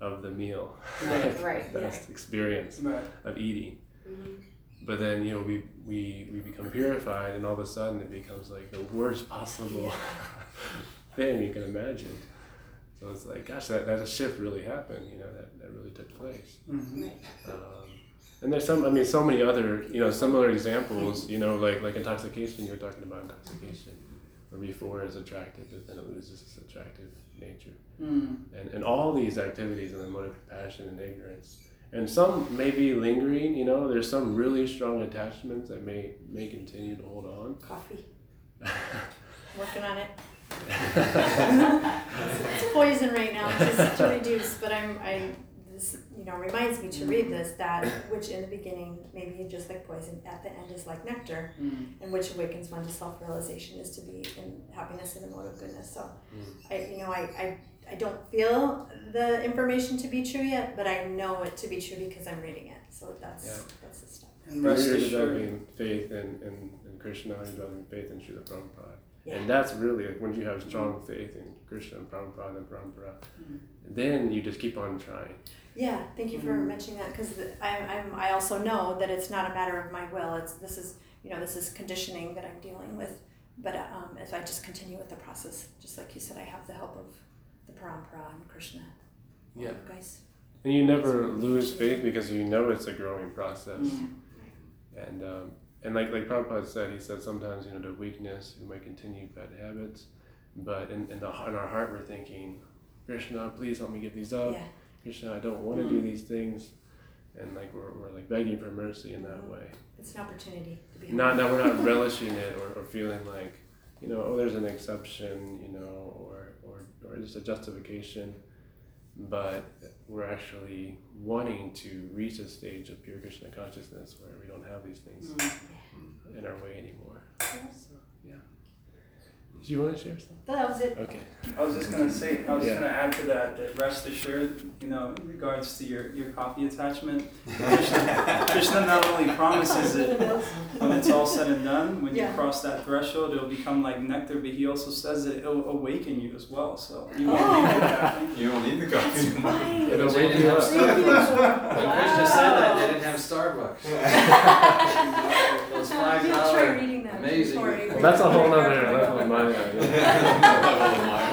of the meal. Right, right, best experience Right. of eating. Mm-hmm. But then you know we, we we become purified, and all of a sudden it becomes like the worst possible thing you can imagine. So it's like, gosh, that, that shift really happened. You know, that, that really took place. Mm-hmm. Um, and there's some, I mean, so many other, you know, similar examples. You know, like like intoxication. You were talking about intoxication, where before is attractive, but then it loses its attractive nature Mm. and, and all these activities in the mode of passion and ignorance. And some may be lingering, you know, there's some really strong attachments that may may continue to hold on. Coffee. Working on it. it's poison right now, just to reduce. But I'm, I, this, you know, reminds me to read mm-hmm. this that which in the beginning maybe just like poison, at the end is like nectar, Mm. and which awakens one to self-realization is to be in happiness in the mode of goodness. So, mm. I, you know, I, I, I don't feel the information to be true yet, but I know it to be true because I'm reading it. So that's Yeah. that's the stuff. And You're rest assured. developing faith in, in, in Krishna, you're developing faith in Srila Prabhupada. Yeah. And that's really, like, when you have strong faith in Krishna and Prabhupada and Parampara, mm. then you just keep on trying. Yeah, thank you for mentioning that because I'm, I'm, I also know that it's not a matter of my will. It's this is you know this is conditioning that I'm dealing with. But um, if I just continue with the process, just like you said, I have the help of the Parampara and Krishna. Yeah. you guys. And you never lose faith because you know it's a growing process. Mm. And um, and like like Prabhupada said, he said sometimes you know the weakness we might continue bad habits, but in in, the, in our heart we're thinking, Krishna, please help me get these up. Yeah. Krishna, I don't want to do these things, and like we're, we're like begging for mercy in that way. It's an opportunity to be. Not that we're not relishing it or, or feeling like, you know, oh, there's an exception, you know, or or or just a justification, but we're actually wanting to reach a stage of pure Krishna consciousness where we don't have these things mm. in our way anymore. So, yeah. Do you want to share something? That was it. Okay. I was just gonna say, I was Yeah. just gonna add to that, that rest assured, you know, in regards to your, your coffee attachment, Krishna, Krishna not only promises it when it's all said and done, when you Yeah. cross that threshold, it'll become like nectar, but he also says that it'll awaken you as well, so. you won't Oh. need the caffeine. You don't need the coffee anymore. Right. It'll They wake didn't you have up. Starbucks. When Krishna said that, they didn't have Starbucks. Those five You'll try dollar reading that amazing. before Well, that's a whole other level of my.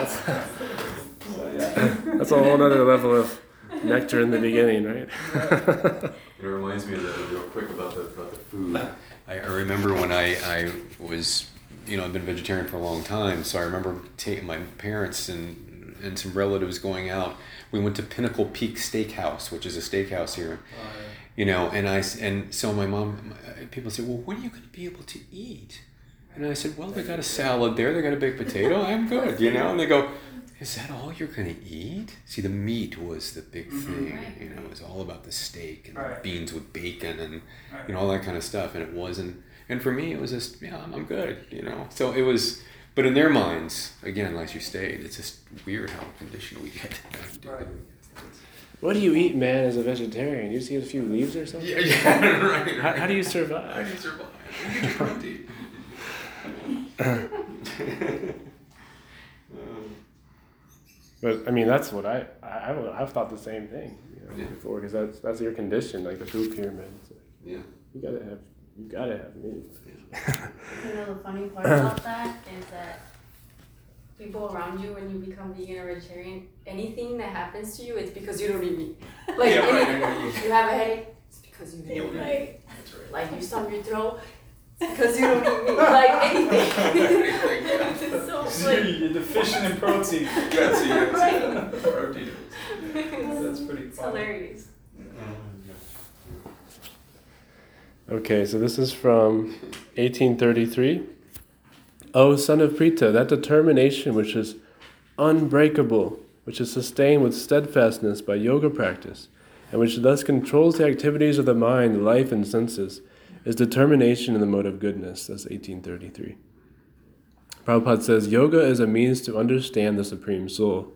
That's a whole other level of nectar in the beginning, right? It reminds me of that real quick about the about the food. I, I remember when I, I was you know I've been vegetarian for a long time, so I remember taking my parents and and some relatives going out. We went to Pinnacle Peak Steakhouse, which is a steakhouse here. You know, and I and so my mom, my, people say, well, what are you going to be able to eat? And I said, well, they got a salad there, they got a baked potato, I'm good, you know. And they go, is that all you're going to eat? See, the meat was the big mm-hmm. thing, you know. It was all about the steak and the beans with bacon and Right. you know all that kind of stuff. And it wasn't. And for me, it was just, yeah, I'm, I'm good, you know. So it was But in their minds, again, like you stated, it's just weird how conditioned we get. Right. What do you eat, man, as a vegetarian? You just eat a few leaves or something? Yeah, yeah, right. How, how do you How survive? do you survive? You get your protein. But I mean, that's what I I I've, I've thought the same thing you know, Yeah. before because that's that's your condition, like the food pyramid. It's like, Yeah. you gotta have you gotta have meat. You know, the funny part about that is that people around you, when you become vegan or vegetarian, anything that happens to you, it's because you don't eat meat. Like, Yeah, right, any- I you- you have a headache, it's because you don't eat meat. Like, you stump your throat, it's because you don't eat meat. Like, anything. it's so, So like, you're deficient in protein. Yes, yes. Protein. That's pretty it's funny. hilarious. Mm-hmm. Okay, so this is from 1833. O son of Pritha, that determination which is unbreakable, which is sustained with steadfastness by yoga practice, and which thus controls the activities of the mind, life, and senses, is determination in the mode of goodness. That's 1833. Prabhupada says yoga is a means to understand the Supreme Soul.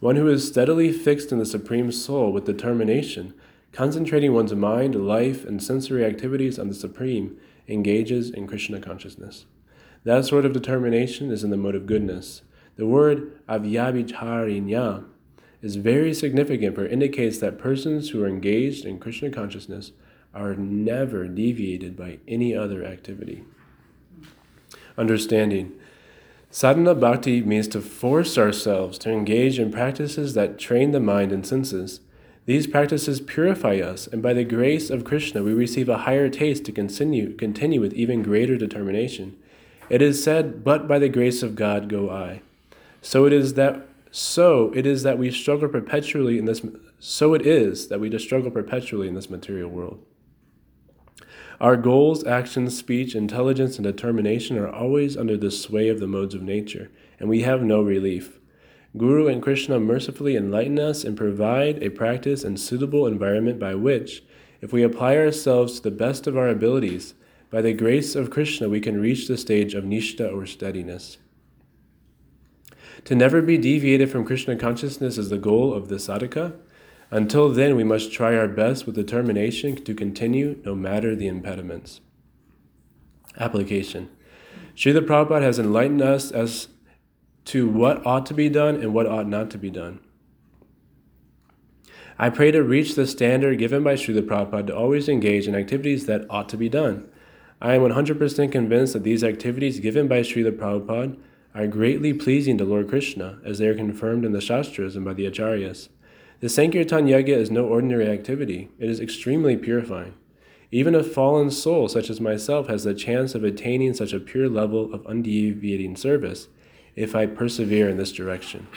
One who is steadily fixed in the Supreme Soul with determination, concentrating one's mind, life, and sensory activities on the Supreme, engages in Krishna consciousness. That sort of determination is in the mode of goodness. The word avyabhicharinya is very significant for it indicates that persons who are engaged in Krishna consciousness are never deviated by any other activity. Understanding. Sadhana bhakti means to force ourselves to engage in practices that train the mind and senses. These practices purify us, and by the grace of Krishna, we receive a higher taste to continue, continue with even greater determination. It is said, "But by the grace of God go I." So it is that so it is that we struggle perpetually in this so it is that we struggle perpetually in this material world. Our goals, actions, speech, intelligence, and determination are always under the sway of the modes of nature, and we have no relief. Guru and Krishna mercifully enlighten us and provide a practice and suitable environment by which, if we apply ourselves to the best of our abilities, by the grace of Krishna we can reach the stage of nishta or steadiness. To never be deviated from Krishna consciousness is the goal of the sadhaka. Until then, we must try our best with determination to continue no matter the impediments. Application Srila Prabhupada has enlightened us as to what ought to be done and what ought not to be done. I pray to reach the standard given by Srila Prabhupada to always engage in activities that ought to be done. I am 100% convinced that these activities given by Srila Prabhupada are greatly pleasing to Lord Krishna, as they are confirmed in the Shastras and by the Acharyas. The Sankirtan Yajna is no ordinary activity, it is extremely purifying. Even a fallen soul such as myself has the chance of attaining such a pure level of undeviating service if I persevere in this direction,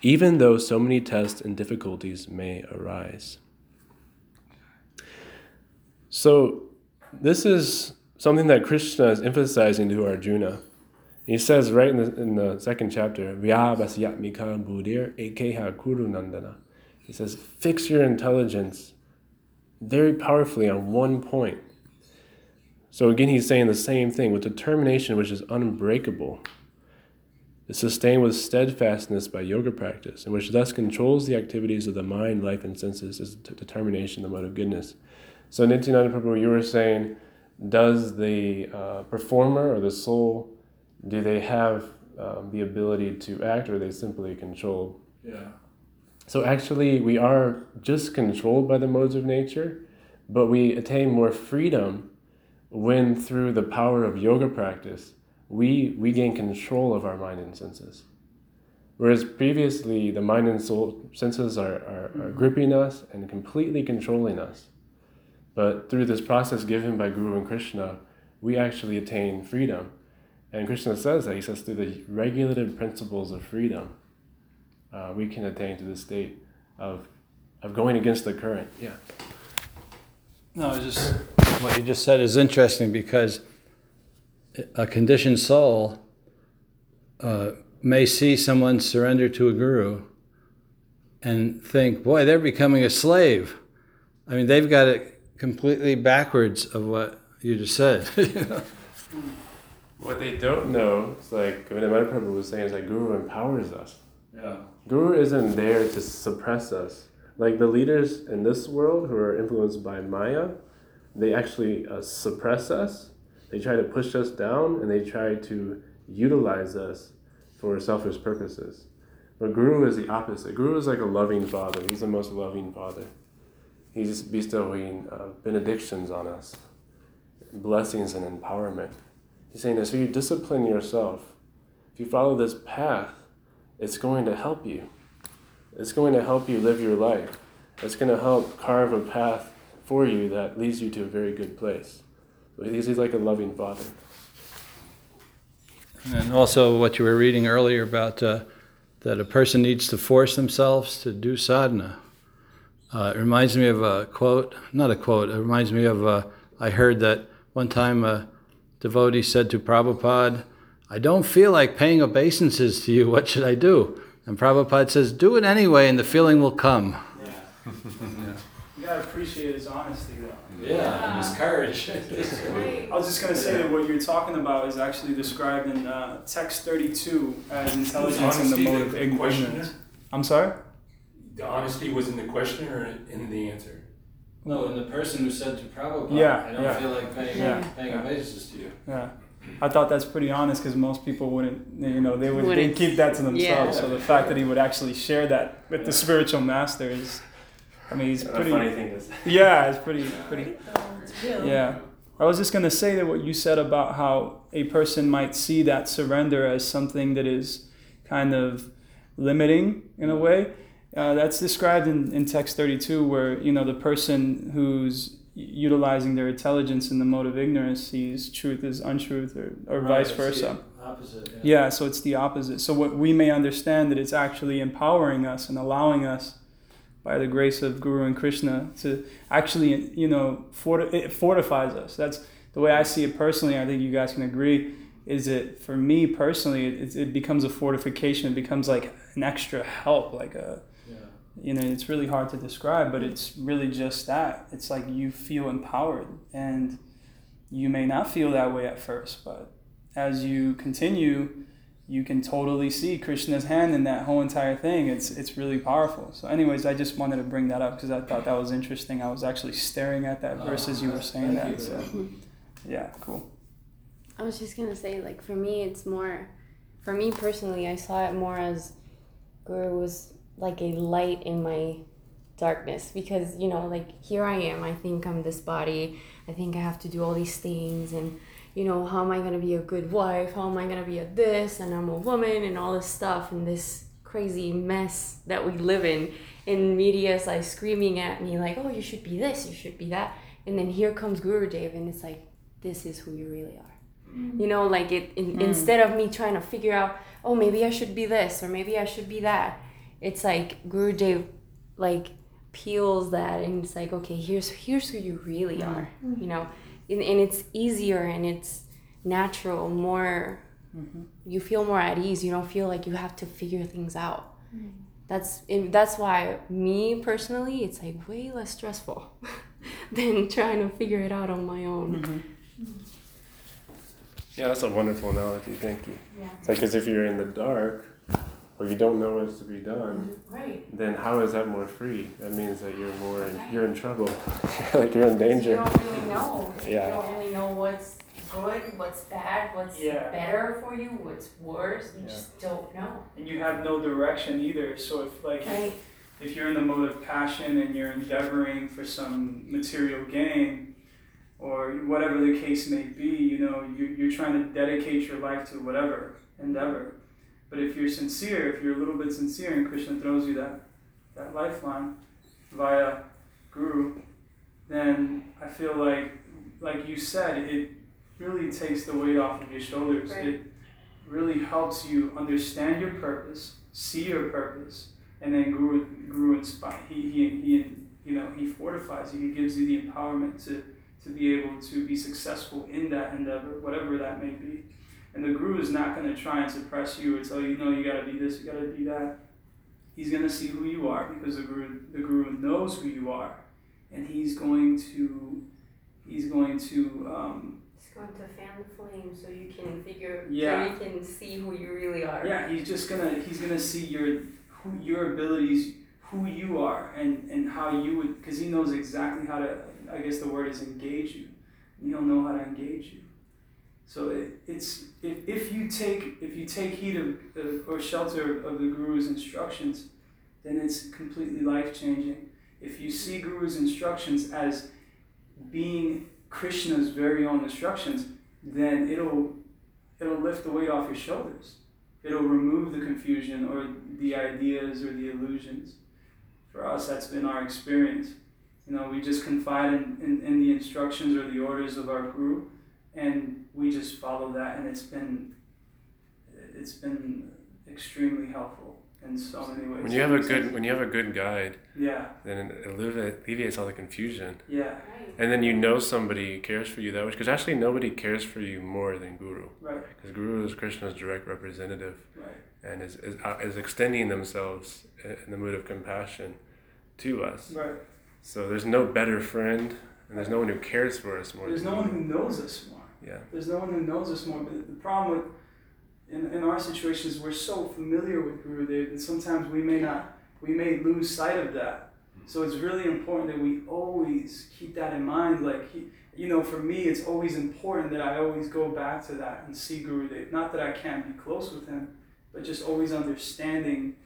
even though so many tests and difficulties may arise. So, this is something that Krishna is emphasizing to Arjuna. He says right in the, in the second chapter, Vyavasayatmika buddhir ekeha kuru nandana. He says, fix your intelligence very powerfully on one point. So again, he's saying the same thing with determination, which is unbreakable. Is sustained with steadfastness by yoga practice, and which thus controls the activities of the mind, life, and senses, is determination, the mode of goodness. So, Nityananda Prabhu, you were saying, does the uh, performer or the soul, do they have um, the ability to act, or are they simply controlled? Yeah. So actually, we are just controlled by the modes of nature, but we attain more freedom when, through the power of yoga practice, we, we gain control of our mind and senses. Whereas previously, the mind and soul senses are, are, are gripping us and completely controlling us. But through this process given by Guru and Krishna, we actually attain freedom. And Krishna says that, he says, through the regulative principles of freedom, uh, we can attain to the state of, of going against the current. Yeah. No, it's just what you just said is interesting because a conditioned soul uh, may see someone surrender to a guru and think, boy, they're becoming a slave. I mean, they've got it completely backwards of what you just said. What they don't know is like Vinamata Prabhu was saying is like Guru empowers us. Yeah. Guru isn't there to suppress us. Like the leaders in this world who are influenced by Maya, they actually uh, suppress us. They try to push us down and they try to utilize us for selfish purposes. But Guru is the opposite. Guru is like a loving father. He's the most loving father. He's bestowing uh, benedictions on us, blessings and empowerment. He's saying this, if you discipline yourself, if you follow this path, it's going to help you. It's going to help you live your life. It's going to help carve a path for you that leads you to a very good place. He's, he's like a loving father. And also, what you were reading earlier about uh, that a person needs to force themselves to do sadhana. Uh, it reminds me of a quote, not a quote, it reminds me of uh, I heard that one time a devotee said to Prabhupada, I don't feel like paying obeisances to you, what should I do? And Prabhupada says, Do it anyway, and the feeling will come. Yeah. You gotta appreciate his honesty, though. Yeah, and his courage. I was just gonna say that what you're talking about is actually described in uh, text 32 as intelligence in the mode of ignorance. I'm sorry. The honesty was in the question or in the answer? No, in the person who said to Prabhupada, Yeah, I don't yeah. feel like paying, Yeah, paying yeah. obeisances to you. Yeah. I thought that's pretty honest because most people wouldn't, you know, they would they keep that to themselves. Yeah. So the fact that he would actually share that with the spiritual master is, I mean, he's A pretty. funny thing to say. Yeah, it's pretty pretty. Yeah. I was just gonna say that what you said about how a person might see that surrender as something that is kind of limiting in a way. Uh, that's described in, in text 32 where you know the person who's utilizing their intelligence in the mode of ignorance sees truth as untruth or, or vice versa. Opposite. yeah. So it's the opposite. So what we may understand that it's actually empowering us and allowing us by the grace of guru and krishna to actually you know forti- it fortifies us. That's the way i see it personally i think you guys can agree is it for me personally it, it becomes a fortification. It becomes like an extra help like a you know it's really hard to describe but it's really just that. It's like you feel empowered and you may not feel that way at first but as you continue you can totally see krishna's hand in that whole entire thing. It's it's really powerful. So anyways i just wanted to bring that up because i thought that was interesting. I was actually staring at that verse as you were saying that so yeah cool. I was just gonna say, like for me, it's more, for me personally, I saw it more as Guru was like a light in my darkness because you know, like here I am. I think I'm this body. I think I have to do all these things, and you know, how am I gonna be a good wife? How am I gonna be a this? And I'm a woman, and all this stuff, and this crazy mess that we live in. And media is like screaming at me, like, "Oh, you should be this. You should be that." And then here comes Guru Dev, and it's like, "This is who you really are." Mm. you know like it in, mm. instead of me trying to figure out oh maybe i should be this or maybe i should be that it's like guru dev like peels that and it's like okay here's here's who you really mm. are mm-hmm. you know? And, and it's easier and it's natural more mm-hmm. you feel more at ease. You don't feel like you have to figure things out. Mm. That's and that's why me personally it's like way less stressful than trying to figure it out on my own. Mm-hmm. Yeah, that's a wonderful analogy. Thank you. Yeah. It's like as if you're in the dark or you don't know what's to be done, mm-hmm. right then how is that more free? That means that you're more in, you're in trouble. like you're in danger. You don't really know. Yeah. You don't really know what's good, what's bad, what's Yeah. better for you, what's worse. You Yeah. just don't know. and you have no direction either so if like Right? if you're in the mode of passion and you're endeavoring for some material gain or whatever the case may be, you know, you, you're trying to dedicate your life to whatever endeavor. But if you're sincere, if you're a little bit sincere and Krishna throws you that, that lifeline via Guru, then I feel like, like you said, it really takes the weight off of your shoulders. Right. It really helps you understand your purpose, see your purpose, and then Guru, Guru inspire. He, he, he, you know, he fortifies you. He gives you the empowerment to, to be able to be successful in that endeavor, whatever that may be. And the Guru is not going to try and suppress you or tell you, no, you got to be this, you got to be that. He's going to see who you are because the Guru, the Guru knows who you are, and he's going to, he's going to um, He's going to fan the flame so you can figure, Yeah. so you can see who you really are. Yeah, he's just gonna he's gonna see your who your abilities, who you are, and and how you would, because he knows exactly how to. I guess the word is engage you. And He'll know how to engage you. So it, it's if, if you take if you take heed of uh, or shelter of the guru's instructions, then it's completely life changing. If you see guru's instructions as being Krishna's very own instructions, then it'll it'll lift the weight off your shoulders. It'll remove the confusion or the ideas or the illusions. For us, that's been our experience. You know, we just confide in, in, in the instructions or the orders of our guru, and we just follow that, and it's been it's been extremely helpful in so many ways. When you have a good when you have a good guide, yeah, then it alleviates alleviates all the confusion. yeah, Right. And then you know somebody cares for you that way. Because actually, nobody cares for you more than Guru. right, Because Guru is Krishna's direct representative right, and is, is, uh, is extending themselves in the mood of compassion to us. right. So there's no better friend, and there's no one who cares for us more There's than no one who knows us more. Yeah. There's no one who knows us more. But the problem with in, in our situations, we're so familiar with Gurudev that sometimes we may not, we may lose sight of that. Mm-hmm. So it's really important that we always keep that in mind. Like, he, you know, for me, it's always important that I always go back to that and see Guru Gurudev. Not that I can't be close with him, but just always understanding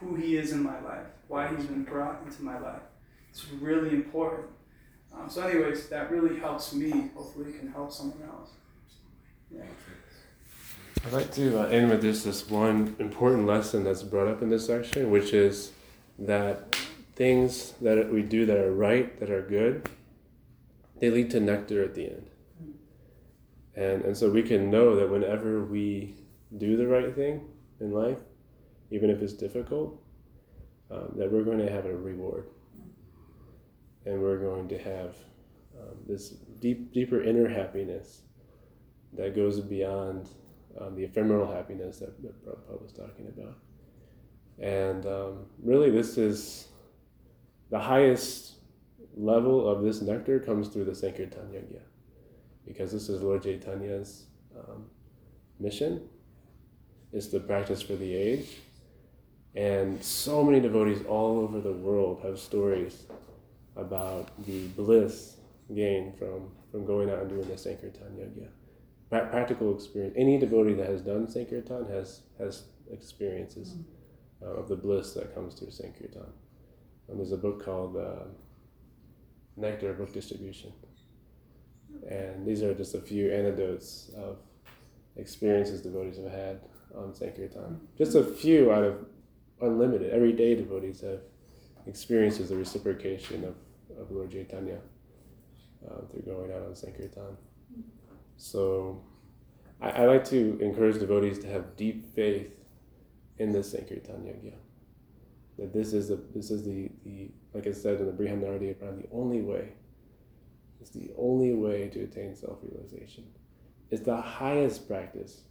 who he is in my life, why he's been brought into my life. It's really important. Um, so, anyways, that really helps me. Hopefully, it can help someone else. Yeah. I'd like to uh, end with this this one important lesson that's brought up in this section, which is that things that we do that are right, that are good, they lead to nectar at the end. And, and so we can know that whenever we do the right thing in life, even if it's difficult, um, that we're going to have a reward. And we're going to have um, this deep, deeper inner happiness that goes beyond um, the ephemeral happiness that, that Prabhupada was talking about. And um, really, this is the highest level of this nectar comes through the Sankirtan Yajna, because this is Lord Chaitanya's um, mission. It's the practice for the age. And so many devotees all over the world have stories about the bliss gained from, from going out and doing the Sankirtan Yajna pra- practical experience. Any devotee that has done Sankirtan has has experiences uh, of the bliss that comes through Sankirtan. And there's a book called uh, Nectar Book Distribution, and these are just a few anecdotes of experiences devotees have had on Sankirtan. Just a few out of unlimited. Everyday devotees have experiences the reciprocation of, of Lord Chaitanya uh, through going out on Sankirtan. So I, I like to encourage devotees to have deep faith in this Sankirtan Yajna. That this is the this is the, the like I said in the Brihan Naradiya Pran, the only way. It's the only way to attain self realization. It's the highest practice.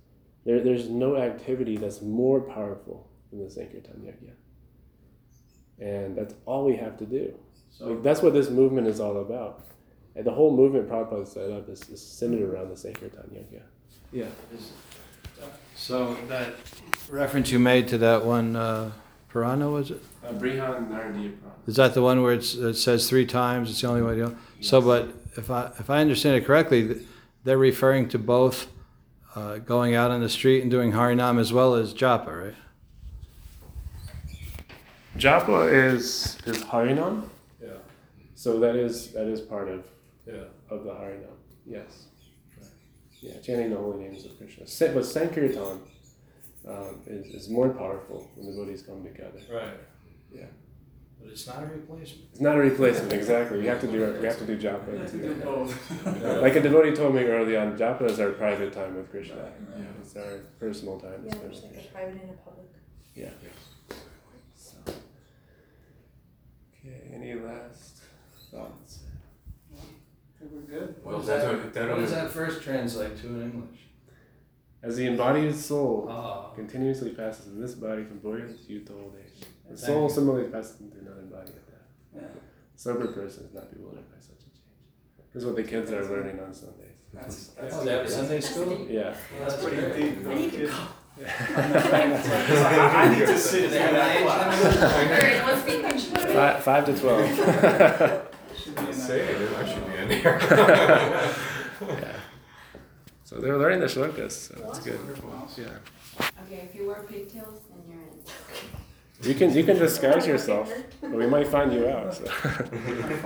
There, there's no activity that's more powerful than the Sankirtan Yajna. And that's all we have to do. Like, that's what this movement is all about. And the whole movement Prabhupada set up is, is centered around the Sankirtan Yajna. Yeah. So that reference you made to that one, uh, Purana, was it? Uh, Brihan Naradiya Is that the one where it's, it says three times? It's the only way to go. So, but if I if I understand it correctly, they're referring to both uh, going out on the street and doing Harinam as well as japa, right? Japa is is Harinam. Yeah. So that is that is part of Yeah. of the Harinam. Yes. Yeah, chanting the holy names of Krishna. But Sankirtan um, is, is more powerful when the devotees come together. Right. Yeah. But it's not a replacement. It's not a replacement, exactly. We have to do we have to do japa. You have to too. do both. Like a devotee told me early on, japa is our private time with Krishna. Right. It's our personal time Yeah, spend there's like a private and a public. Yeah. So. Okay. Any last thoughts? I think we're good. Well, that's what, that What does was, that first translate to in English? As the embodied soul Oh. continuously passes in this body from boyhood to youth to old age, the Thank soul you. similarly passes into another body at death. Yeah. Sober person is not bewildered by such a change. This is what the kids are learning on Sundays. That's, that's, Oh, they have Sunday school? Yeah. that's pretty deep. I need to go. I need to sit through that class. What's the Five, five to twelve. Should be. Say, I I should be in here. yeah. So they're learning the shlokas, so it's good. Yeah. Okay, if you wear pigtails, then you're in. You can you can disguise yourself, but we might find you out. So.